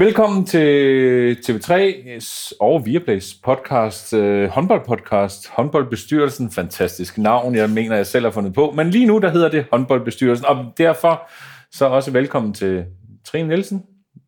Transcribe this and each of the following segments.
Velkommen til TV3's og Viaplays podcast, øh, håndboldpodcast, håndboldbestyrelsen, fantastisk navn, jeg mener, jeg selv har fundet på, men lige nu der hedder det håndboldbestyrelsen, og derfor så også velkommen til Trine Nielsen,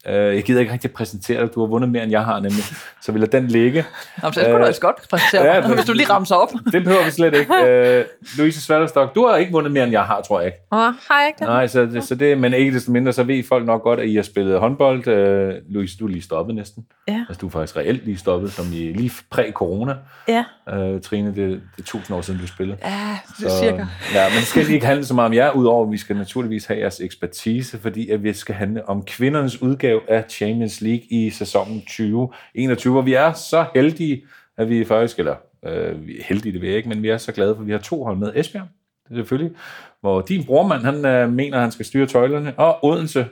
Uh, jeg gider ikke rigtig præsentere dig. Du har vundet mere, end jeg har nemlig. Så vil jeg den ligge. Nå, så skulle uh, du også godt præsentere ja, hvis du lige ramser op. det behøver vi slet ikke. Uh, Louise Svalderstok, du har ikke vundet mere, end jeg har, tror jeg ikke. Åh, oh, har jeg ikke? Nej, så, det, så det, men ikke desto mindre, så ved folk nok godt, at I har spillet håndbold. Uh, Louise, du er lige stoppet næsten. Ja. Altså, du er faktisk reelt lige stoppet, som i lige præ-corona. Ja. Uh, Trine, det, det er tusind år siden, du spillede. Ja, det er så, cirka. Ja, men det skal ikke handle så meget om jer, udover at vi skal naturligvis have jeres ekspertise, fordi at vi skal handle om kvindernes udgave af Champions League i sæsonen 2021, hvor vi er så heldige, at vi faktisk, eller øh, heldige, det ved jeg ikke, men vi er så glade, for vi har to hold med. Esbjerg, det er selvfølgelig, hvor din brormand, han øh, mener, at han skal styre tøjlerne, og Odense,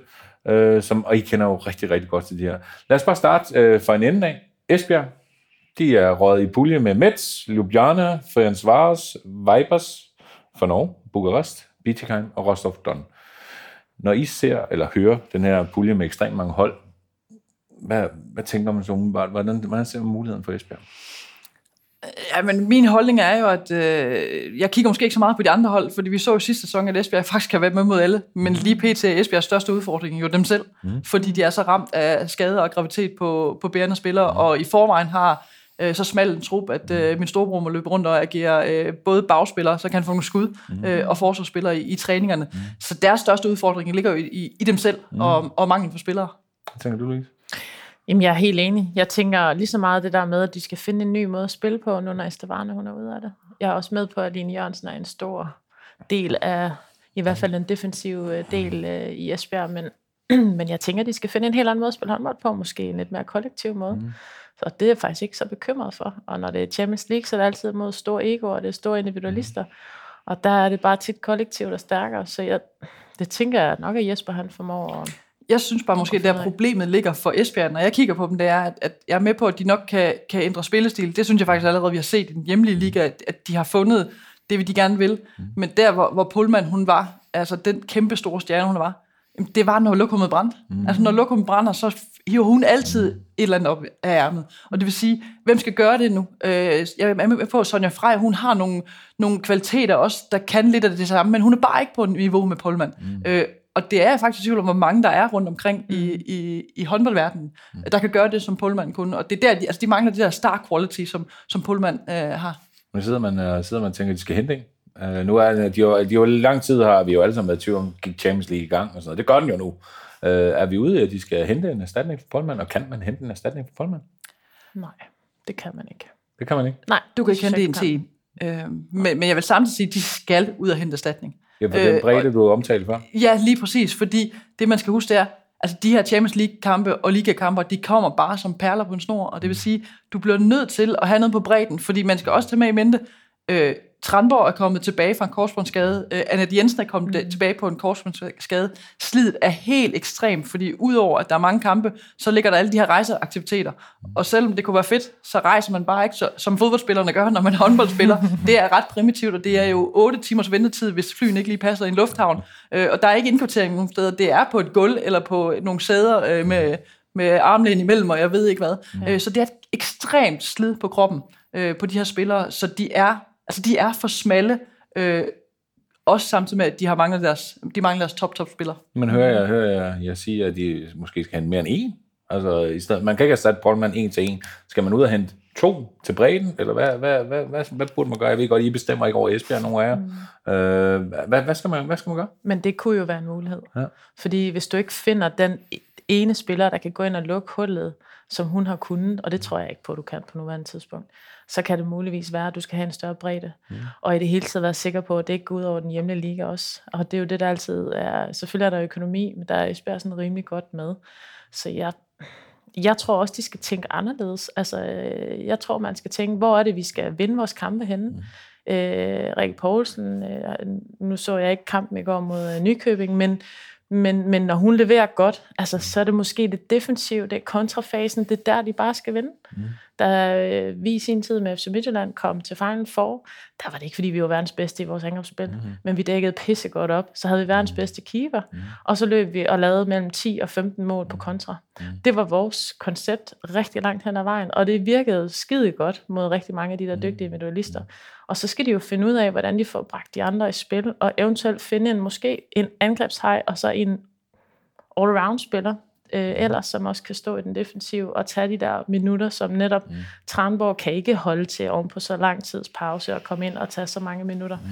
øh, som, og I kender jo rigtig, rigtig godt til de her. Lad os bare starte øh, fra en ende af. Esbjerg, de er røget i pulje med Metz, Ljubljana, Ferencvaros, Vipers fra Norge, Bukarest, Bietigheim og Rostov Don. Når I ser eller hører den her pulje med ekstremt mange hold, hvad, hvad tænker man så umiddelbart? Hvordan, hvordan ser man muligheden for Esbjerg? Ja, men min holdning er jo, at øh, jeg kigger måske ikke så meget på de andre hold, fordi vi så jo sidste sæson, at Esbjerg faktisk kan være med mod alle, men lige pt. er Esbjergs største udfordring jo dem selv, mm. fordi de er så ramt af skade og gravitet på, på bærende spillere, mm. og i forvejen har øh, så smal en trup, at øh, min storebror må løbe rundt og agere øh, både bagspiller, så kan han få nogle skud, mm. øh, og forsvarsspillere i, i træningerne. Mm. Så deres største udfordring ligger jo i, i, i dem selv, mm. og, og mangel på spillere. Hvad tænker du, Louise? Jamen, jeg er helt enig. Jeg tænker lige så meget det der med, at de skal finde en ny måde at spille på, nu når Estevarne hun er ude af det. Jeg er også med på, at Line Jørgensen er en stor del af, i hvert fald en defensiv øh, del øh, i Esbjerg, men, men jeg tænker, at de skal finde en helt anden måde at spille håndbold på, måske en lidt mere kollektiv måde. Mm. Så det er jeg faktisk ikke så bekymret for. Og når det er Champions League, så er det altid mod store ego, og det er store individualister. Og der er det bare tit kollektivt og stærkere, så jeg, det tænker jeg nok, at Jesper han formår at jeg synes bare måske, at der problemet ligger for Esbjerg, når jeg kigger på dem, det er, at, at jeg er med på, at de nok kan, kan ændre spillestil. Det synes jeg faktisk allerede, vi har set i den hjemlige liga, at, at de har fundet det, de gerne vil. Mm. Men der, hvor, hvor Pullman hun var, altså den kæmpe store stjerne, hun var, det var, når lokummet brændte. Mm. Altså, når lokummet brænder, så hiver hun altid mm. et eller andet op af ærmet. Og det vil sige, hvem skal gøre det nu? Øh, jeg er med på, Sonja Frey, hun har nogle, nogle kvaliteter også, der kan lidt af det samme, men hun er bare ikke på niveau med Pullman. Mm. Øh, og det er jeg faktisk i tvivl om, hvor mange der er rundt omkring mm. i, i, i håndboldverdenen, mm. der kan gøre det, som Pullman kunne. Og det er der, de, altså de mangler det der star quality, som, som Pullman øh, har. Nu sidder man, uh, sidder man og tænker, at de skal hente en. Uh, nu er de jo, de jo lang tid har vi jo alle sammen været tvivl om, gik Champions League i gang og sådan noget. Det gør den jo nu. Uh, er vi ude i, at de skal hente en erstatning for Pullman, og kan man hente en erstatning for Pullman? Nej, det kan man ikke. Det kan man ikke? Nej, du kan ikke hente en til øh, men, men jeg vil samtidig sige, at de skal ud og hente erstatning. Ja, for den øh, bredde, du omtalt før. Ja, lige præcis, fordi det, man skal huske, det er, altså de her Champions League-kampe og Liga-kampe, de kommer bare som perler på en snor, og det vil sige, du bliver nødt til at have noget på bredden, fordi man skal også tage med i mente, øh, Tranborg er kommet tilbage fra en korsbåndsskade. Uh, Annette Jensen er kommet mm. tilbage på en korsbåndsskade. Slidet er helt ekstremt, fordi udover at der er mange kampe, så ligger der alle de her rejseaktiviteter. Og selvom det kunne være fedt, så rejser man bare ikke, så, som fodboldspillerne gør, når man er håndboldspiller. det er ret primitivt, og det er jo 8 timers ventetid, hvis flyen ikke lige passer i en lufthavn. Uh, og der er ikke indkvartering nogen steder. Det er på et gulv eller på nogle sæder uh, med, med armlæn imellem, og jeg ved ikke hvad. Mm. Uh, så det er et ekstremt slid på kroppen uh, på de her spillere, så de er Altså, de er for smalle, øh, også samtidig med, at de har manglet deres, de mangler deres top-top-spillere. Men hører jeg, hører jeg, jeg sige, at de måske skal have mere end en? Altså, i stedet, man kan ikke have sat Brøndman en til en. Skal man ud og hente to til bredden, eller hvad, hvad, hvad, hvad, hvad burde man gøre? Jeg ved godt, I bestemmer ikke over Esbjerg, nogen af jer. Mm. Øh, hvad, hvad, skal man, hvad skal man gøre? Men det kunne jo være en mulighed. Ja. Fordi hvis du ikke finder den ene spiller, der kan gå ind og lukke hullet, som hun har kunnet, og det tror jeg ikke på, at du kan på nuværende tidspunkt, så kan det muligvis være, at du skal have en større bredde. Mm. Og i det hele taget være sikker på, at det ikke går ud over den hjemlige liga også. Og det er jo det, der altid er... Selvfølgelig er der økonomi, men der er Esbjerg sådan rimelig godt med. Så jeg, jeg tror også, de skal tænke anderledes. Altså, jeg tror, man skal tænke, hvor er det, vi skal vinde vores kampe henne? Mm. Øh, Rikke Poulsen, øh, nu så jeg ikke kampen i går mod øh, Nykøbing, men men, men når hun leverer godt, altså, så er det måske det defensive, det er kontrafasen, det er der, de bare skal vinde. Mm. Da øh, vi i sin tid med FC Midtjylland kom til Final Four, der var det ikke, fordi vi var verdens bedste i vores angrebsspil, mm. men vi dækkede pisse godt op. Så havde vi verdens bedste keeper, mm. og så løb vi og lavede mellem 10 og 15 mål på kontra. Mm. Det var vores koncept rigtig langt hen ad vejen, og det virkede skide godt mod rigtig mange af de der dygtige individualister. Og så skal de jo finde ud af, hvordan de får bragt de andre i spil, og eventuelt finde en måske en angrebshej, og så en all-around spiller, øh, ellers, som også kan stå i den defensive og tage de der minutter, som netop mm. Tranborg kan ikke holde til oven på så lang tids pause og komme ind og tage så mange minutter. Mm.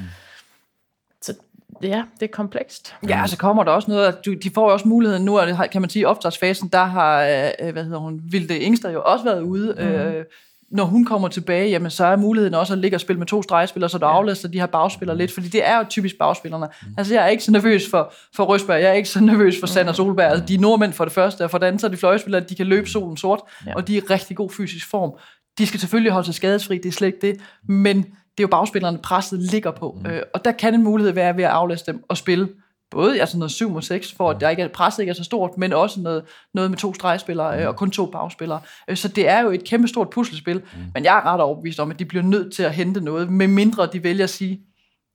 Så ja, det er komplekst. Ja, så kommer der også noget, at de får også muligheden nu, og kan man sige, i opstartsfasen, der har, øh, hvad hedder hun, Vilde Ingster jo også været ude, mm. øh, når hun kommer tilbage, jamen, så er muligheden også at ligge og spille med to stregspillere, så du ja. aflaster de her bagspillere lidt, fordi det er jo typisk bagspillerne. Mm. Altså, jeg er ikke så nervøs for, for Røsberg, jeg er ikke så nervøs for Sander Solberg. Altså, de er nordmænd for det første, og for det andet, så er de fløjspillere, de kan løbe solen sort, ja. og de er i rigtig god fysisk form. De skal selvfølgelig holde sig skadesfri, det er slet ikke det, men det er jo bagspillerne, presset ligger på. Mm. Øh, og der kan en mulighed være ved at aflaste dem og spille både altså noget 7 mod 6, for at der ikke er, presset ikke er så stort, men også noget, noget med to stregspillere mm. og kun to bagspillere. Øh, så det er jo et kæmpe stort puslespil, mm. men jeg er ret overbevist om, at de bliver nødt til at hente noget, med mindre de vælger at sige,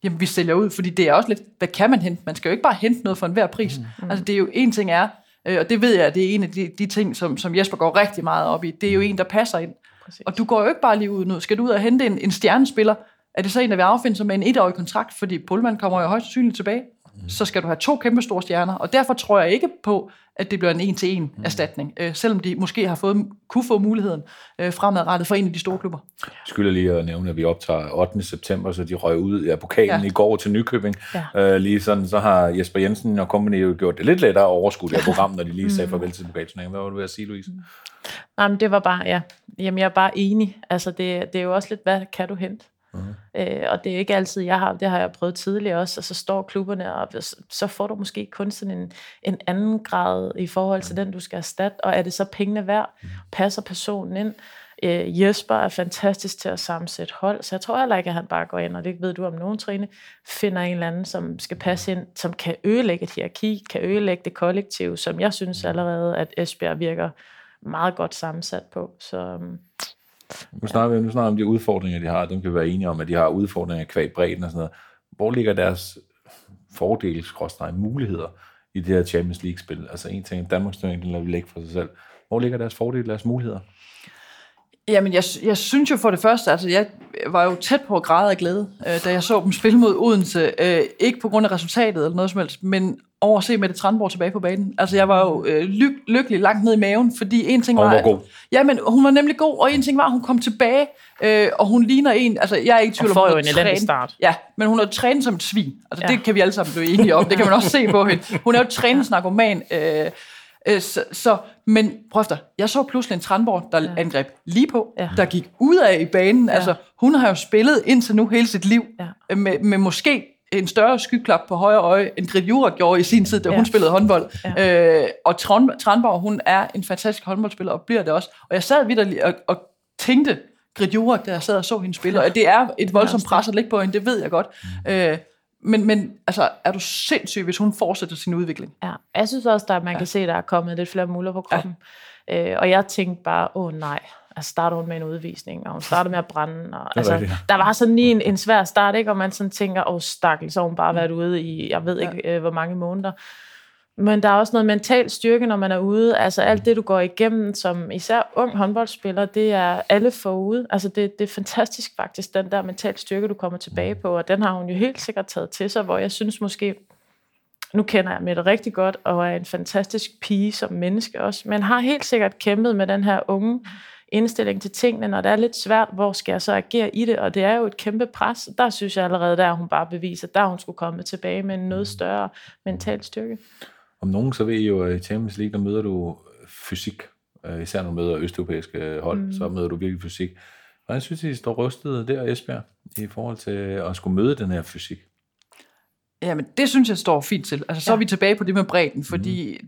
jamen vi sælger ud, fordi det er også lidt, hvad kan man hente? Man skal jo ikke bare hente noget for enhver pris. Mm. Altså det er jo, en ting er, øh, og det ved jeg, det er en af de, de ting, som, som Jesper går rigtig meget op i, det er jo en, der passer ind. Præcis. Og du går jo ikke bare lige ud nu. Skal du ud og hente en, en stjernespiller, er det så en, der vil affinde sig med en etårig kontrakt, fordi Pullman kommer jo højst sandsynligt tilbage mm. så skal du have to kæmpe store stjerner. Og derfor tror jeg ikke på, at det bliver en en-til-en mm. erstatning, øh, selvom de måske har fået, kunne få muligheden øh, fremadrettet for en af de store klubber. Jeg skylder lige at nævne, at vi optager 8. september, så de røg ud af pokalen ja. i går til Nykøbing. Ja. Øh, lige sådan, så har Jesper Jensen og company jo gjort det lidt lettere at overskue det her program, når de lige sagde mm. farvel til pokalturneringen. Hvad var du ved at sige, Louise? Mm. Jamen, det var bare, ja. Jamen, jeg er bare enig. Altså, det, det er jo også lidt, hvad kan du hente? Mm. Øh, og det er ikke altid, jeg har, det har jeg prøvet tidligere også, og så står klubberne, og så får du måske kun sådan en, en anden grad i forhold til mm. den, du skal erstatte, og er det så pengene værd? Mm. Passer personen ind? Øh, Jesper er fantastisk til at sammensætte hold, så jeg tror heller ikke, at han bare går ind, og det ved du om nogen træne, finder en eller anden, som skal passe ind, som kan ødelægge et hierarki, kan ødelægge det kollektiv, som jeg synes allerede, at Esbjerg virker meget godt sammensat på. Så øhm, nu snakker vi nu snakker om de udfordringer, de har. Dem kan vi være enige om, at de har udfordringer kvæg bredden og sådan noget. Hvor ligger deres fordele, muligheder i det her Champions League-spil? Altså en ting, Danmarks turnering, den lader vi lægge for sig selv. Hvor ligger deres fordele, deres muligheder? Jamen, jeg, jeg synes jo for det første, altså jeg var jo tæt på at græde af glæde, øh, da jeg så dem spille mod Odense. Øh, ikke på grund af resultatet eller noget som helst, men over at se Mette Trandborg tilbage på banen. Altså, jeg var jo øh, ly- lykkelig langt ned i maven, fordi en ting var... Hun var god. Ja, men hun var nemlig god, og en ting var, at hun kom tilbage, øh, og hun ligner en... Altså, jeg er ikke i tvivl om, hun jo en elendig start. Ja, men hun er trænet som et svin. Altså, ja. det kan vi alle sammen blive enige om. Det kan man også se på hende. Hun er jo træningsnarkoman. Øh, øh, så, så, men prøv efter, jeg så pludselig en Trandborg, der ja. angreb lige på, ja. der gik ud af i banen. Ja. Altså, hun har jo spillet indtil nu hele sit liv, ja. med, med måske en større skyklap på højre øje, end Grit Jura gjorde i sin tid, da ja. hun spillede håndbold. Ja. Øh, og Tranborg, hun er en fantastisk håndboldspiller, og bliver det også. Og jeg sad vidt og, og tænkte, Grit Jura, da jeg sad og så hende spille, og det er et voldsomt pres at ligge på hende, det ved jeg godt. Mm. Øh, men, men altså, er du sindssyg, hvis hun fortsætter sin udvikling? Ja, jeg synes også, at man ja. kan se, at der er kommet lidt flere muller på kroppen. Ja. Øh, og jeg tænkte bare, åh nej, altså starter hun med en udvisning, og hun starter med at brænde. Og, altså, rigtigt. der var sådan lige en, en svær start, ikke? og man sådan tænker, åh stakkel, så har hun bare været ude i, jeg ved ikke, ja. øh, hvor mange måneder. Men der er også noget mental styrke, når man er ude. Altså alt det, du går igennem som især ung håndboldspiller, det er alle forude. Altså det, det er fantastisk faktisk, den der mental styrke, du kommer tilbage på. Og den har hun jo helt sikkert taget til sig, hvor jeg synes måske, nu kender jeg Mette rigtig godt, og er en fantastisk pige som menneske også, men har helt sikkert kæmpet med den her unge indstilling til tingene, når det er lidt svært, hvor skal jeg så agere i det, og det er jo et kæmpe pres. Der synes jeg allerede, der hun bare beviser, der hun skulle komme tilbage med en noget større mental styrke. Om nogen, så ved I jo, at i Champions League, der møder du fysik. Øh, især når du møder østeuropæiske hold, mm. så møder du virkelig fysik. Og jeg synes, I står rystet der, Esbjerg, i forhold til at skulle møde den her fysik. Jamen, det synes jeg står fint til. Altså, så ja. er vi tilbage på det med bredden, fordi mm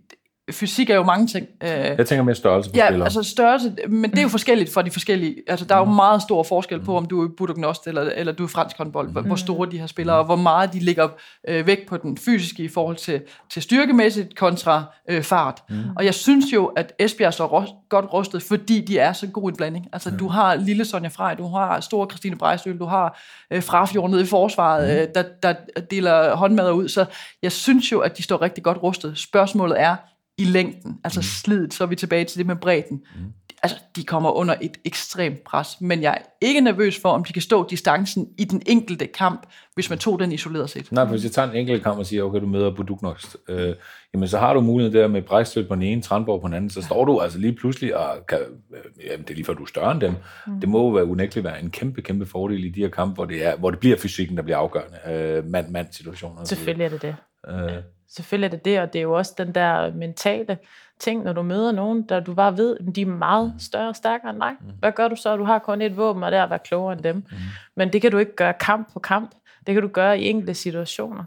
fysik er jo mange ting. Øh, Jeg tænker mere størrelse på Ja, spillere. altså størrelse, men det er jo forskelligt fra de forskellige. Altså, der er jo meget stor forskel på, om du er budognost eller, eller du er fransk håndbold, hvor, hvor store de her spillere, og hvor meget de ligger øh, væk på den fysiske i forhold til, til styrkemæssigt kontra øh, fart. Mm. Og jeg synes jo, at Esbjerg står ros- godt rustet, fordi de er så god en blanding. Altså, mm. du har lille Sonja Frej, du har store Christine Brejstøl, du har øh, Frafjord nede i forsvaret, øh, der, der deler håndmadder ud. Så jeg synes jo, at de står rigtig godt rustet. Spørgsmålet er, i længden, altså mm. slidet, så er vi tilbage til det med bredden. Mm. Altså, de kommer under et ekstremt pres, men jeg er ikke nervøs for, om de kan stå distancen i den enkelte kamp, hvis man tog den isoleret set. Nej, for hvis jeg tager en enkelt kamp og siger, okay, du møder Buduknost, øh, jamen så har du muligheden der med Brejstøt på den ene, Tranborg på den anden, så står du altså lige pludselig, og kan, øh, jamen, det er lige før du er større end dem. Mm. Det må jo være unægteligt være en kæmpe, kæmpe fordel i de her kampe, hvor det, er, hvor det bliver fysikken, der bliver afgørende. Øh, mand-mand-situationer. Selvfølgelig er det det. Øh, Selvfølgelig er det det, og det er jo også den der mentale ting, når du møder nogen, der du bare ved, at de er meget større og stærkere end dig. Hvad gør du så? Du har kun et våben, og det er at være klogere end dem. Mm. Men det kan du ikke gøre kamp på kamp. Det kan du gøre i enkelte situationer.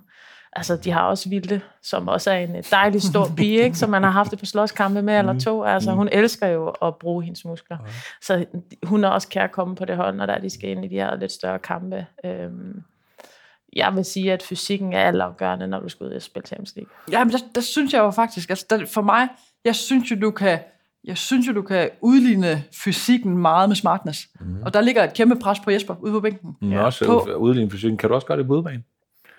Altså, de har også Vilde, som også er en dejlig stor pige, ikke? som man har haft det på slåskampe med eller to. Altså, hun elsker jo at bruge hendes muskler. Så hun er også kær komme på det hold, når der de skal ind i de her lidt større kampe. Øhm, jeg vil sige, at fysikken er altafgørende, når du skal ud og spille Champions League. Ja, men der, der synes jeg jo faktisk, altså der, for mig, jeg synes jo, du kan, jeg synes jo, du kan udligne fysikken meget med smartness. Mm. Og der ligger et kæmpe pres på Jesper ude på bænken. men også På- udligning fysikken. Kan du også gøre det på udebane?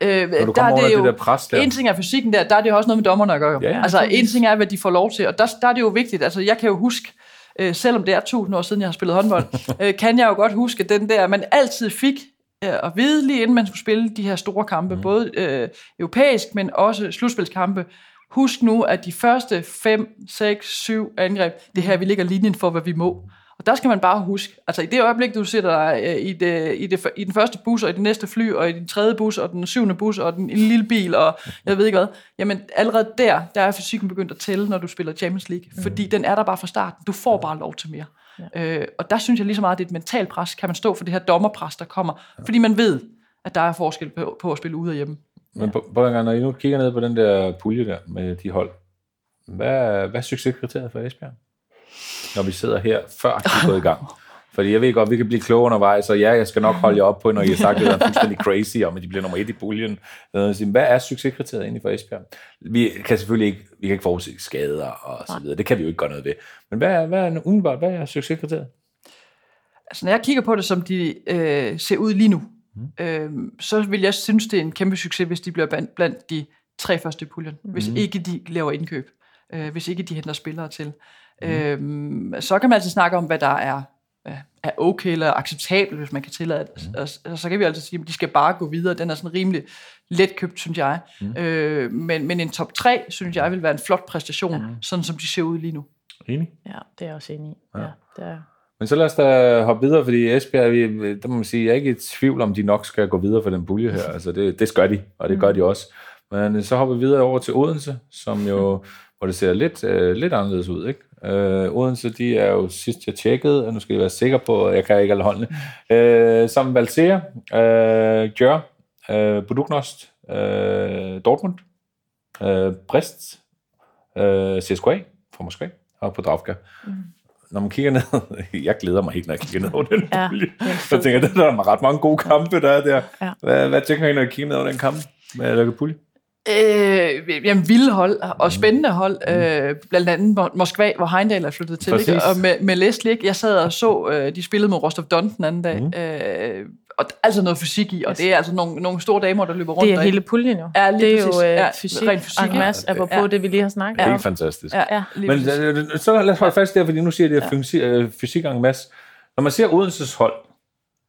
Øh, Når du der kommer er det jo, det der pres der. En ting er fysikken der, der er det jo også noget med dommerne at gøre. Ja, ja, altså en ting er, hvad de får lov til, og der, der er det jo vigtigt. Altså jeg kan jo huske, øh, selvom det er tusind år siden, jeg har spillet håndbold, øh, kan jeg jo godt huske den der, man altid fik at vide, lige inden man skulle spille de her store kampe, mm. både øh, europæisk, men også slutspilskampe. Husk nu, at de første 5, 6, 7 angreb, det her, vi ligger linjen for, hvad vi må. Og der skal man bare huske, altså i det øjeblik, du sætter dig øh, i, det, i, det, i den første bus, og i den næste fly, og i den tredje bus, og den syvende bus, og den en lille bil, og jeg ved ikke hvad, jamen allerede der, der er fysikken begyndt at tælle, når du spiller Champions League, mm. fordi den er der bare fra starten. Du får bare lov til mere. Ja. Øh, og der synes jeg lige så meget, at det er et mentalt pres, kan man stå for det her dommerpres, der kommer, fordi man ved, at der er forskel på, på at spille ude og hjemme. Men på, på, når I nu kigger ned på den der pulje der med de hold, hvad, hvad er succeskriteriet for Esbjerg? Når vi sidder her, før de er gået i gang. Fordi jeg ved godt, vi kan blive kloge undervejs, og ja, jeg skal nok holde jer op på, når I har sagt, at det er fuldstændig crazy, om at de bliver nummer et i puljen. Så Hvad er succeskriteriet egentlig for Esbjerg? Vi kan selvfølgelig ikke, vi kan ikke forudse skader og så videre. Det kan vi jo ikke gøre noget ved. Men hvad er, hvad er, umiddelbart, hvad er succeskriteriet? Altså, når jeg kigger på det, som de øh, ser ud lige nu, mm. øh, så vil jeg synes, det er en kæmpe succes, hvis de bliver blandt, blandt de tre første i puljen. Mm. Hvis ikke de laver indkøb. Øh, hvis ikke de henter spillere til. Mm. Øh, så kan man altid snakke om, hvad der er, er okay eller acceptabelt, hvis man kan tillade det. Mm. Og, og så kan vi altid sige, at de skal bare gå videre. Den er sådan rimelig letkøbt, synes jeg. Mm. Øh, men, men en top 3, synes jeg, vil være en flot præstation, mm. sådan som de ser ud lige nu. Enig? Ja, det er jeg også enig i. Ja. ja det er. Men så lad os da hoppe videre, fordi Esbjerg, vi, der må man sige, jeg er ikke i tvivl om, de nok skal gå videre for den pulje her. Altså det, det skal de, og det gør de også. Men så hopper vi videre over til Odense, som jo, hvor det ser lidt, øh, lidt anderledes ud, ikke? Øh, Odense, de er jo sidst jeg tjekkede, og nu skal jeg være sikker på, at jeg kan ikke alle holdene. Øh, sammen Valsea, øh, Gjør, øh, Buduknost, øh, Dortmund, øh, Brest, øh, CSKA fra Moskva og på Dravka. Mm. Når man kigger ned, jeg glæder mig helt, når jeg kigger ned over den Ja, pulje. Jeg tænker, der er ret mange gode kampe, der er der. Ja. Hvad, hvad tænker I, når I kigger ned over den kamp med Pulje? Øh, jamen, vilde hold og spændende hold. Øh, blandt andet Mo- Moskva, hvor Heindal er flyttet til. Ikke? Præcis. Og med, med Leslie, ikke? jeg sad og så, øh, de spillede mod Rostov Don den anden dag. Mm. Øh, og der er altså noget fysik i, og det er altså nogle, nogle store damer, der løber rundt. Det er derinde. hele puljen jo. Ja, lige det er præcis. jo øh, Ja, fysik, rent fysik, en ja. masse, apropos Ja. det, vi lige har snakket Ja. om. Helt fantastisk. Ja, Ja. Men øh, så lad os holde fast der, fordi nu siger det ja. fysik, øh, fysik en masse. Når man ser Odenses hold,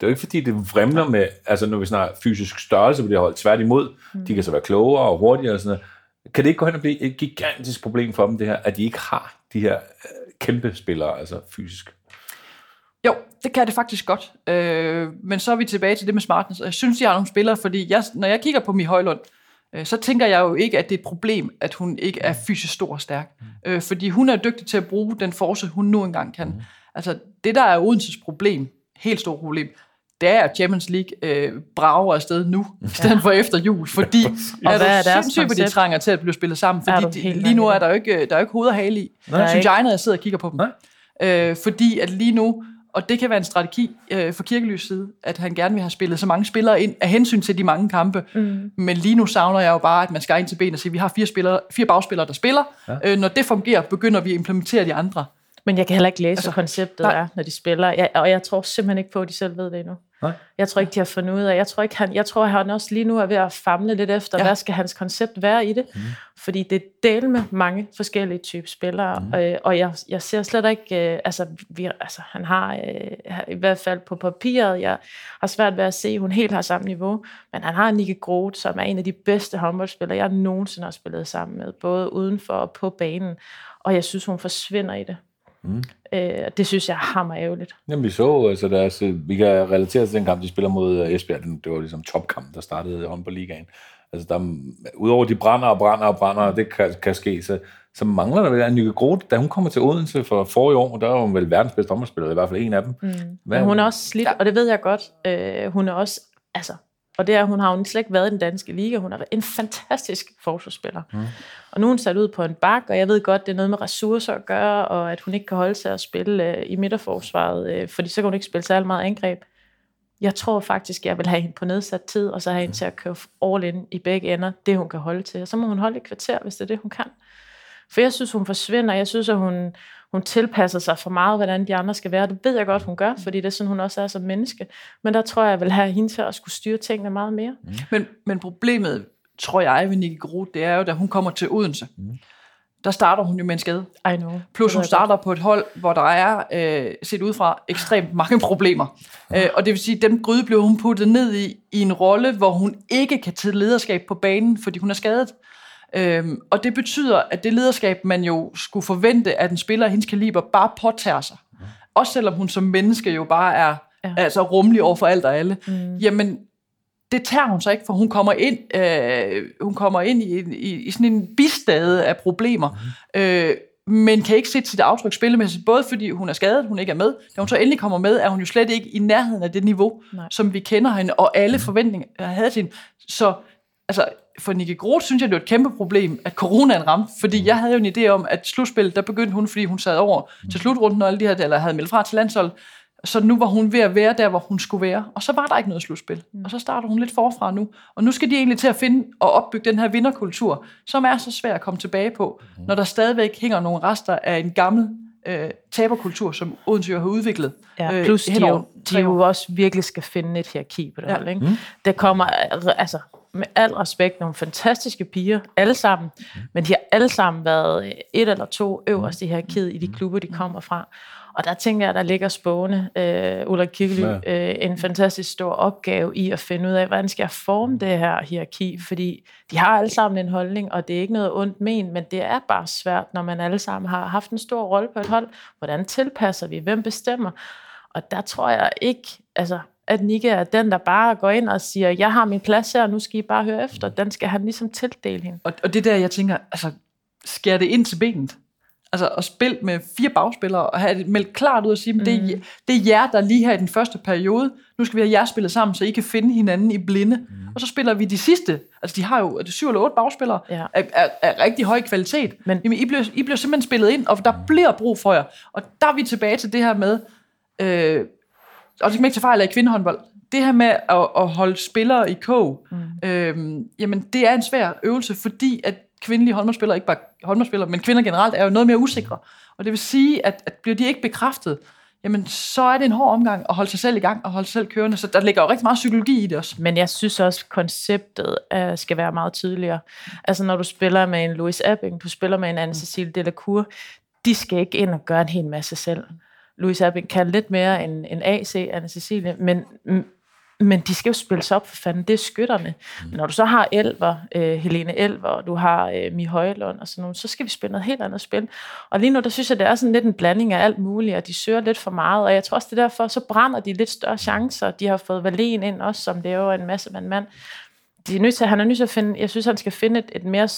det er jo ikke fordi, det vrimler med, altså når vi snakker fysisk størrelse på det hold, tværtimod, mm. de kan så være klogere og hurtigere og sådan noget. Kan det ikke gå hen og blive et gigantisk problem for dem, det her, at de ikke har de her øh, kæmpe spillere, altså fysisk? Jo, det kan det faktisk godt. Øh, men så er vi tilbage til det med smartness. Jeg synes, jeg har nogle spillere, fordi jeg, når jeg kigger på Mi Højlund, øh, så tænker jeg jo ikke, at det er et problem, at hun ikke er fysisk stor og stærk. Øh, fordi hun er dygtig til at bruge den force, hun nu engang kan. Altså, det der er Odenses problem, helt stort problem, det er, at Champions League øh, brager afsted nu, i stedet for efter jul, fordi Og er er du sindssygt, de trænger til at blive spillet sammen, fordi de, lige nu er der jo ikke, der er jo ikke hoved og hale i, Nej. synes jeg, når jeg sidder og kigger på dem. Nej. Øh, fordi at lige nu, og det kan være en strategi øh, for Kirkelys side, at han gerne vil have spillet så mange spillere ind af hensyn til de mange kampe. Mm. Men lige nu savner jeg jo bare, at man skal ind til ben og sige, at vi har fire, spillere, fire bagspillere, der spiller. Ja. Øh, når det fungerer, begynder vi at implementere de andre. Men jeg kan heller ikke læse, Altså, altså, konceptet nej. er, når de spiller. Jeg, og jeg tror simpelthen ikke på, at de selv ved det endnu. Nej. Jeg tror ikke, de har fundet ud af. Jeg tror, ikke, han, jeg tror, han også lige nu er ved at famle lidt efter, ja. hvad skal hans koncept være i det. Mm. Fordi det er del med mange forskellige typer spillere. Mm. Øh, og jeg, jeg ser slet ikke... Øh, altså, vi, altså, han har øh, i hvert fald på papiret, jeg har svært ved at se, at hun helt har samme niveau. Men han har Nikke Groth, som er en af de bedste håndboldspillere, jeg nogensinde har spillet sammen med. Både udenfor og på banen. Og jeg synes, hun forsvinder i det. Mm. Øh, det synes jeg er hammer ærgerligt. Jamen, vi så, altså deres, øh, vi kan relatere til den kamp, de spiller mod øh, Esbjerg. Den, det var ligesom topkamp, der startede håndboldligaen. Altså, der, er- udover de brænder og brænder og brænder, og det kan, kan ske, så, så mangler der vel en Nykke Groth. Da hun kommer til Odense for forrige år, der var hun vel verdens bedste håndboldspiller, i hvert fald en af dem. Mm. Men hun er også slidt, og det ved jeg godt. Øh, hun er også, altså, og det er, hun har jo slet ikke været i den danske liga. Hun er en fantastisk forsvarsspiller. Mm. Og nu er hun sat ud på en bak, og jeg ved godt, det er noget med ressourcer at gøre, og at hun ikke kan holde sig at spille øh, i midterforsvaret, øh, fordi så kan hun ikke spille særlig meget angreb. Jeg tror faktisk, jeg vil have hende på nedsat tid, og så have hende til at køre all in i begge ender, det hun kan holde til. Og så må hun holde et kvarter, hvis det er det, hun kan. For jeg synes, hun forsvinder. Jeg synes, at hun, hun tilpasser sig for meget, hvordan de andre skal være. Det ved jeg godt, hun gør, fordi det er sådan, hun også er som menneske. Men der tror jeg, jeg vil have hende til at skulle styre tingene meget mere. Men, men problemet, tror jeg, ved Nicky Groth, det er jo, da hun kommer til Odense. Mm. Der starter hun jo med en skade. I know. Plus hun starter på et hold, hvor der er, øh, set ud fra, ekstremt mange problemer. Øh, og det vil sige, at den gryde bliver hun puttet ned i, i en rolle, hvor hun ikke kan tage lederskab på banen, fordi hun er skadet. Øhm, og det betyder, at det lederskab, man jo skulle forvente, at en spiller af hendes kaliber bare påtager sig. Også selvom hun som menneske jo bare er ja. Altså rummelig over for alt og alle. Mm. Jamen, det tager hun så ikke, for hun kommer ind, øh, hun kommer ind i, i, i sådan en bistade af problemer, mm. øh, men kan ikke sætte sit aftryk spillemæssigt, både fordi hun er skadet, hun ikke er med. Da hun så endelig kommer med, er hun jo slet ikke i nærheden af det niveau, Nej. Nej. som vi kender hende, og alle forventninger havde til hende. Så altså, for Nicky Groth synes jeg, det var et kæmpe problem, at coronaen ramte, fordi jeg havde jo en idé om, at slutspillet, der begyndte hun, fordi hun sad over til slutrunden, og alle de her, eller havde meldt fra til landshold, så nu var hun ved at være der, hvor hun skulle være. Og så var der ikke noget slutspil. Og så starter hun lidt forfra nu. Og nu skal de egentlig til at finde og opbygge den her vinderkultur, som er så svær at komme tilbage på, når der stadigvæk hænger nogle rester af en gammel øh, taberkultur, som Odense jo har udviklet. Ja, øh, plus de, henover jo, de jo også virkelig skal finde et hierarki på det ja. hold. Ikke? Mm. Der kommer, altså med al respekt, nogle fantastiske piger, alle sammen, men de har alle sammen været øh, et eller to øverst i hierarkiet i de klubber, de kommer fra. Og der tænker jeg, der ligger spåne, øh, Ulrik Kirkely, øh, en fantastisk stor opgave i at finde ud af, hvordan skal jeg forme det her hierarki, fordi de har alle sammen en holdning, og det er ikke noget ondt men, men det er bare svært, når man alle sammen har haft en stor rolle på et hold. Hvordan tilpasser vi? Hvem bestemmer? Og der tror jeg ikke, altså, at Nikke er den, der bare går ind og siger, jeg har min plads her, nu skal I bare høre efter. Den skal han ligesom tildele hende. Og, og det der, jeg tænker, altså, skære det ind til benet. Altså at spille med fire bagspillere, og have det meldt klart ud og sige, mm. det, er, det er jer, der lige her i den første periode, nu skal vi have jer spillet sammen, så I kan finde hinanden i blinde. Mm. Og så spiller vi de sidste, altså de har jo det syv eller otte bagspillere, Ja. af, af, af rigtig høj kvalitet. Men, Men- Jamen, I, bliver, I bliver simpelthen spillet ind, og der bliver brug for jer. Og der er vi tilbage til det her med, øh, og det skal man ikke tage fejl af i kvindehåndbold, det her med at, at holde spillere i kog, mm. øhm, jamen det er en svær øvelse, fordi at kvindelige håndboldspillere, ikke bare håndboldspillere, men kvinder generelt, er jo noget mere usikre. Og det vil sige, at, at bliver de ikke bekræftet, jamen så er det en hård omgang at holde sig selv i gang og holde sig selv kørende. Så der ligger jo rigtig meget psykologi i det også. Men jeg synes også, at konceptet uh, skal være meget tydeligere. Altså når du spiller med en Louis Abing, du spiller med en Anne-Cécile Delacour, de skal ikke ind og gøre en hel masse selv. Louis Abing kan lidt mere end, end AC, Anne-Cécile, men, men de skal jo spilles op for fanden, det er skytterne. Men når du så har Elver, øh, Helene Elver, og du har øh, Mi Højlund og sådan noget, så skal vi spille noget helt andet spil. Og lige nu, der synes jeg, det er sådan lidt en blanding af alt muligt, og de søger lidt for meget, og jeg tror også, det er derfor, så brænder de lidt større chancer. De har fået Valen ind også, som det er jo en masse mand-mand. De er nødt til, han er nødt til at finde, jeg synes, han skal finde et, et mere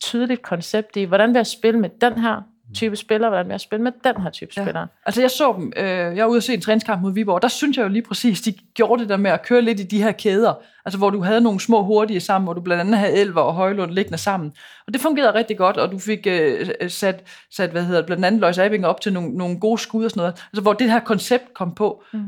tydeligt koncept i, hvordan vil jeg spille med den her type spiller, hvordan vil jeg spille med den her type ja. spiller. Altså jeg så dem, øh, jeg var ude at se en træningskamp mod Viborg, der synes jeg jo lige præcis, de gjorde det der med at køre lidt i de her kæder, altså hvor du havde nogle små hurtige sammen, hvor du blandt andet havde Elver og Højlund liggende sammen. Og det fungerede rigtig godt, og du fik øh, sat, sat, hvad hedder det, blandt andet Løjs Abing op til nogle, nogle gode skud og sådan noget, altså hvor det her koncept kom på. Mm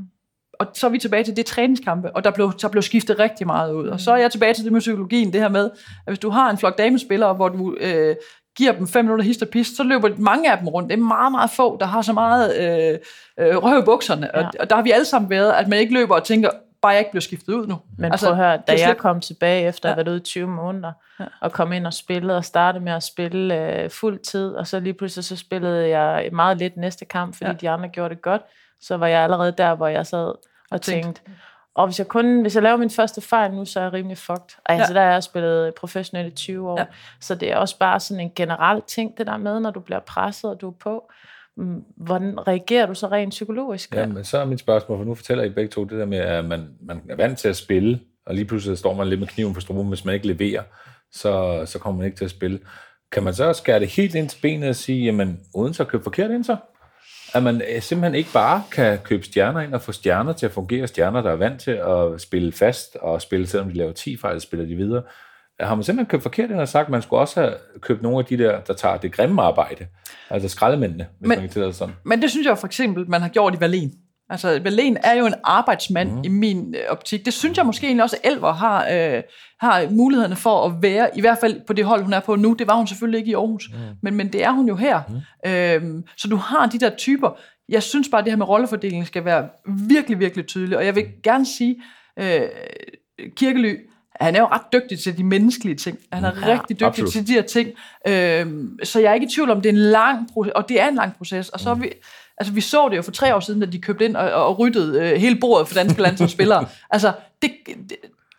og så er vi tilbage til det træningskampe, og der blev, der blev skiftet rigtig meget ud. Og så er jeg tilbage til det med psykologien, det her med, at hvis du har en flok damespillere, hvor du øh, giver dem fem minutter hist og pist, så løber mange af dem rundt. Det er meget, meget få, der har så meget øh, øh, røv i bukserne. Ja. Og, og der har vi alle sammen været, at man ikke løber og tænker, bare jeg ikke bliver skiftet ud nu. Men altså, prøv at høre, da jeg kom tilbage efter ja. at have været ude i 20 måneder, ja. og kom ind og spillede, og startede med at spille øh, fuld tid, og så lige pludselig så spillede jeg meget lidt næste kamp, fordi ja. de andre gjorde det godt, så var jeg allerede der, hvor jeg sad og tænkte, og hvis jeg kun, hvis jeg laver min første fejl nu, så er jeg rimelig fucked. Og altså, ja. der er jeg spillet professionelt i 20 år. Ja. Så det er også bare sådan en generel ting, det der med, når du bliver presset, og du er på. Mm, hvordan reagerer du så rent psykologisk? Ja, men så er mit spørgsmål, for nu fortæller I begge to det der med, at man, man er vant til at spille, og lige pludselig står man lidt med kniven på struben, hvis man ikke leverer, så, så kommer man ikke til at spille. Kan man så skære det helt ind til benet og sige, jamen, uden så at købe forkert ind så? At man øh, simpelthen ikke bare kan købe stjerner ind og få stjerner til at fungere, stjerner, der er vant til at spille fast og spille, selvom de laver 10 fejl, spiller de videre. Har man simpelthen købt forkert ind og sagt, at man skulle også have købt nogle af de der, der tager det grimme arbejde, altså skraldemændene, hvis men, man kan sådan. Men det synes jeg for eksempel, man har gjort i Berlin. Altså, Valen er jo en arbejdsmand mm. i min øh, optik. Det synes jeg måske egentlig også, at Elver har, øh, har mulighederne for at være, i hvert fald på det hold, hun er på nu. Det var hun selvfølgelig ikke i Aarhus, mm. men, men det er hun jo her. Mm. Øhm, så du har de der typer. Jeg synes bare, at det her med rollefordeling skal være virkelig, virkelig tydeligt. Og jeg vil gerne sige, øh, Kirkely, han er jo ret dygtig til de menneskelige ting. Han er ja, rigtig dygtig absolut. til de her ting. Øhm, så jeg er ikke i tvivl om, det er en lang proces, og det er en lang proces. Og så mm. vi, Altså, vi så det jo for tre år siden, da de købte ind og, og ryttede øh, hele bordet for danske landsholdsspillere. altså, det, det,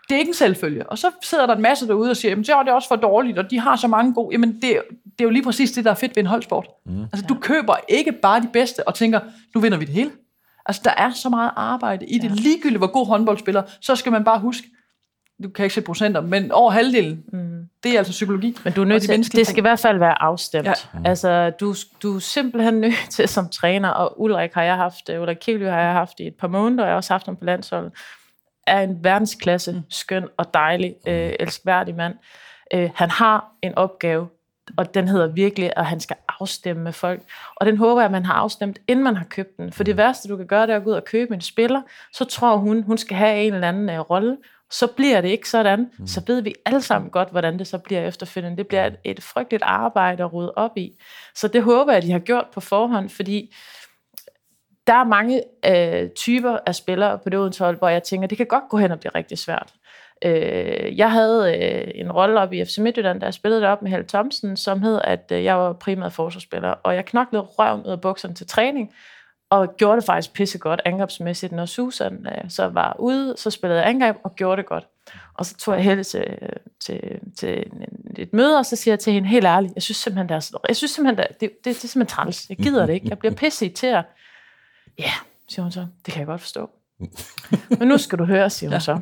det er ikke en selvfølge. Og så sidder der en masse derude og siger, jamen, det er også for dårligt, og de har så mange gode. Jamen, det, det er jo lige præcis det, der er fedt ved en holdsport. Mm. Altså, du køber ikke bare de bedste og tænker, nu vinder vi det hele. Altså, der er så meget arbejde i det. Ja. Ligegyldigt, hvor god håndboldspiller, så skal man bare huske, du kan ikke se procenter, men over halvdelen, mm. det er altså psykologi. Men du er nødt til, de det skal i hvert fald være afstemt. Ja. Mm. Altså, du, du er simpelthen nødt til som træner, og Ulrik har jeg haft, øh, Ulrik Kivly har jeg haft i et par måneder, og jeg har også haft ham på landsholdet, er en verdensklasse, mm. skøn og dejlig, øh, elskværdig mand. Øh, han har en opgave, og den hedder virkelig, at han skal afstemme med folk. Og den håber jeg, at man har afstemt, inden man har købt den. For det værste, du kan gøre, det er at gå ud og købe en spiller, så tror hun, hun skal have en eller anden uh, rolle, så bliver det ikke sådan. Mm. Så ved vi alle sammen godt, hvordan det så bliver efterfølgende. Det bliver et, et frygteligt arbejde at rydde op i. Så det håber jeg, at de har gjort på forhånd, fordi der er mange øh, typer af spillere på det Odense hold, hvor jeg tænker, det kan godt gå hen og blive rigtig svært. Øh, jeg havde øh, en rolle op i FC Midtjylland, der jeg spillede det op med Helle Thomsen, som hed, at øh, jeg var primært forsvarsspiller, og jeg knoklede røven ud af bukserne til træning, og gjorde det faktisk pissegodt angrebsmæssigt. Når Susan øh, så var ude, så spillede jeg angreb og gjorde det godt. Og så tog jeg Helle til, til, til et møde, og så siger jeg til hende helt ærligt, jeg synes simpelthen, det er, jeg synes simpelthen, det, det, det, det er simpelthen træls. Jeg gider det ikke. Jeg bliver pisse til at... Ja, siger hun så. Det kan jeg godt forstå. Men nu skal du høre, siger hun så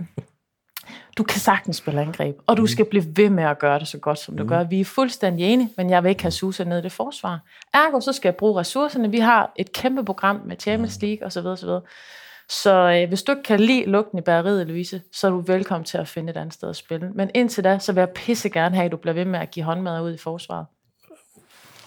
du kan sagtens spille angreb, og du mm. skal blive ved med at gøre det så godt, som du mm. gør. Vi er fuldstændig enige, men jeg vil ikke have Susa ned i det forsvar. Ergo, så skal jeg bruge ressourcerne. Vi har et kæmpe program med Champions mm. League osv. osv. Så øh, hvis du ikke kan lide lugten i bageriet, Louise, så er du velkommen til at finde et andet sted at spille. Men indtil da, så vil jeg pisse gerne have, at du bliver ved med at give håndmad ud i forsvaret.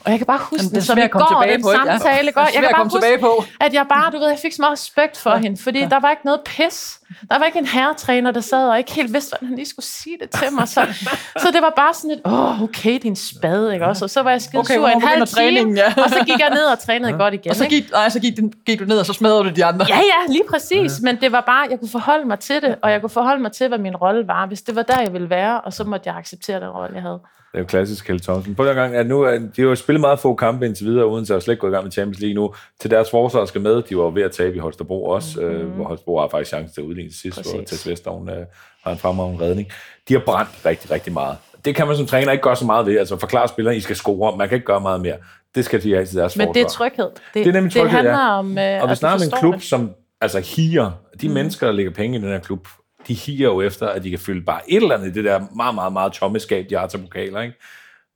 Og jeg kan bare huske Jamen, det, som i går, den på, samtale. Ja. Jeg kan bare huske, på. at jeg bare, du ved, jeg fik så meget respekt for ja. hende, fordi ja. der var ikke noget pis. Der var ikke en herretræner, der sad og ikke helt vidste, hvordan han lige skulle sige det til mig. Så, så det var bare sådan et, åh, oh, okay, din spade, ikke også? Og så var jeg skide okay, sur en halv time, ja. og så gik jeg ned og trænede ja. godt igen. Og så gik, nej, så gik, gik du ned, og så smadrede du de andre. Ja, ja, lige præcis. Ja. Men det var bare, jeg kunne forholde mig til det, og jeg kunne forholde mig til, hvad min rolle var, hvis det var der, jeg ville være, og så måtte jeg acceptere den rolle, jeg havde. Det er jo klassisk Kjeld Thomsen. På den gang, at nu, de har jo spillet meget få kampe indtil videre, uden at slet ikke gået i gang med Champions League nu. Til deres forsvar skal med, de var ved at tabe i Holstebro også, mm-hmm. øh, hvor Holstebro har faktisk chance til at udligne til sidst, Præcis. hvor Tess Vesthavn øh, har en fremragende redning. De har brændt rigtig, rigtig meget. Det kan man som træner ikke gøre så meget ved. Altså forklare spillerne, I skal score, man kan ikke gøre meget mere. Det skal de have til deres Men forsvar. det er tryghed. Det, det er nemlig tryghed, det handler ja. om, øh, Og vi snakker om en klub, det. som altså higer. De mm. mennesker, der lægger penge i den her klub, de higer jo efter, at de kan fylde bare et eller andet i det der meget, meget, meget tomme skab, de har til pokaler, ikke?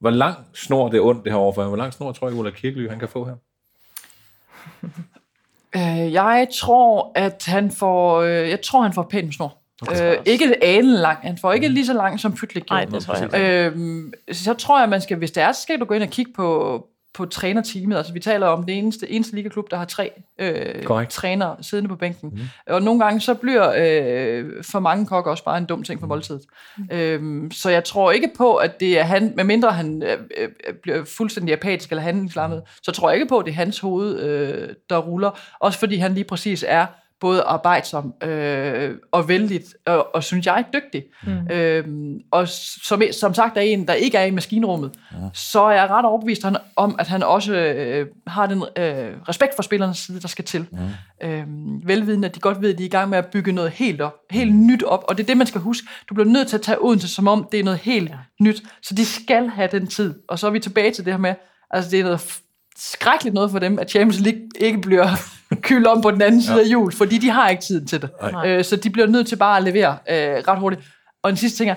Hvor lang snor det er ondt det her overfor? Hvor lang snor tror jeg, Ulla Kirkely, han kan få her? Øh, jeg tror, at han får, øh, jeg tror, han får pænt med snor. Okay. Øh, ikke alen lang. Han får ikke lige så lang som Pytlik. Nej, det tror jeg. Øhm, så tror jeg, at man skal, hvis det er, så skal du gå ind og kigge på, på trænerteamet. Altså, vi taler om det eneste, eneste ligaklub, der har tre øh, trænere siddende på bænken. Mm. Og nogle gange så bliver øh, for mange kokker også bare en dum ting for måltidet. Mm. Øhm, så jeg tror ikke på, at det er han, medmindre han øh, øh, bliver fuldstændig apatisk eller handlingslammet, så tror jeg ikke på, at det er hans hoved, øh, der ruller. Også fordi han lige præcis er både arbejdsom øh, og vældig, og, og synes jeg dygtig. Mm. Øhm, og som, som sagt er en, der ikke er i maskinrummet, ja. så er jeg ret overbevist om, at han også øh, har den øh, respekt for spillernes side, der skal til. Mm. Øhm, velvidende, at de godt ved, at de er i gang med at bygge noget helt op, helt mm. nyt op, og det er det, man skal huske. Du bliver nødt til at tage Odense, som om det er noget helt ja. nyt, så de skal have den tid. Og så er vi tilbage til det her med, altså det er noget skrækkeligt noget for dem, at Champions League ikke bliver kyldt om på den anden side ja. af jul, fordi de har ikke tid til det. Øh, så de bliver nødt til bare at levere øh, ret hurtigt. Og en sidste ting er,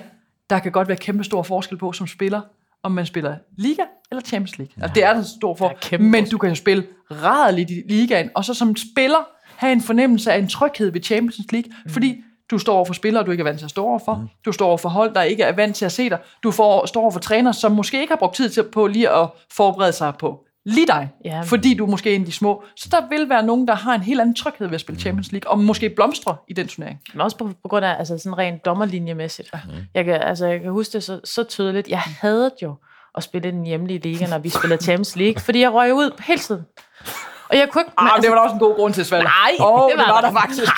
der kan godt være kæmpe stor forskel på som spiller, om man spiller Liga eller Champions League. Ja. Altså, det er der stor for. Ja, men du kan jo spille rædeligt i Ligaen, og så som spiller have en fornemmelse af en tryghed ved Champions League, mm. fordi du står over for spillere, du ikke er vant til at stå over for. Mm. Du står over for hold, der ikke er vant til at se dig. Du får, står over for træner, som måske ikke har brugt tid til på lige at forberede sig på lige dig, ja. fordi du er måske en af de små. Så der vil være nogen, der har en helt anden tryghed ved at spille mm. Champions League, og måske blomstre i den turnering. Men også på, på grund af altså, sådan rent dommerlinjemæssigt. Ja. Mm. Jeg, kan, altså, jeg kan huske det så, så tydeligt. Jeg havde jo at spille den hjemlige liga, når vi spillede Champions League, fordi jeg røg ud hele tiden. Og jeg kunne ikke... Ah, altså, det var da også en god grund til Svalg. Nej, oh, det var, det var der faktisk.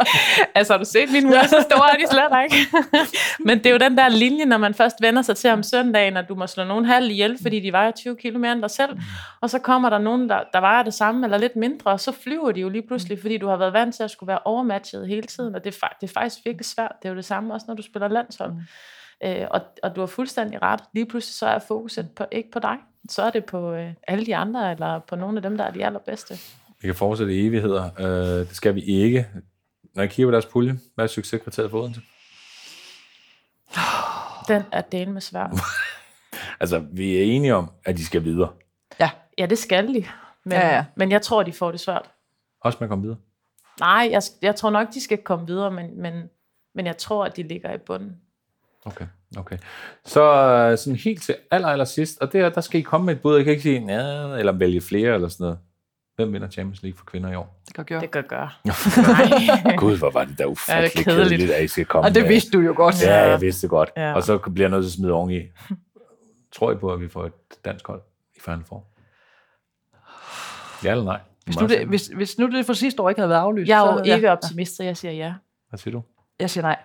altså, har du set mine murer? Så store er de slet ikke. Men det er jo den der linje, når man først vender sig til om søndagen, at du må slå nogen halv ihjel, fordi de vejer 20 kilo mere end dig selv. Og så kommer der nogen, der, der vejer det samme, eller lidt mindre, og så flyver de jo lige pludselig, fordi du har været vant til at skulle være overmatchet hele tiden. Og det er, det er faktisk virkelig svært. Det er jo det samme også, når du spiller landshold. Øh, og, og du har fuldstændig ret. Lige pludselig så er fokuset på, ikke på dig så er det på øh, alle de andre, eller på nogle af dem, der er de allerbedste. Vi kan fortsætte i evigheder. Øh, det skal vi ikke. Når jeg kigger på deres pulje, hvad er succeskriteriet for Odense? Den er delen med svær. altså, vi er enige om, at de skal videre. Ja, ja det skal de. Men, ja, ja. men jeg tror, de får det svært. Også med at komme videre? Nej, jeg, jeg tror nok, de skal komme videre, men, men, men jeg tror, at de ligger i bunden. Okay. Okay. Så øh, sådan helt til aller, aller sidst, og der, der skal I komme med et bud. Jeg kan ikke sige, ja, eller vælge flere eller sådan noget. Hvem vinder Champions League for kvinder i år? Det kan gøre. Det kan gøre. Gud, hvor var det da ufatteligt ja, det kedeligt. kedeligt, at I skal komme Og det vidste du jo godt. Ja, jeg vidste det godt. Ja. Og så bliver jeg nødt til at smide oven i. Tror I på, at vi får et dansk hold i Final Four? Ja eller nej? Hvis nu, det, hvis, hvis nu det for sidste år ikke havde været aflyst. Jeg er jo ikke ja. optimist, så jeg siger ja. Hvad siger du? Jeg siger nej.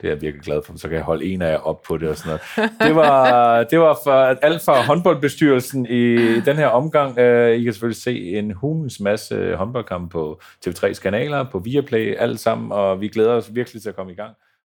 Det er jeg virkelig glad for, så kan jeg holde en af jer op på det og sådan noget. Det var, det var for, alt fra håndboldbestyrelsen i den her omgang. Uh, I kan selvfølgelig se en hulens masse håndboldkamp på TV3's kanaler, på Viaplay, alt sammen, og vi glæder os virkelig til at komme i gang.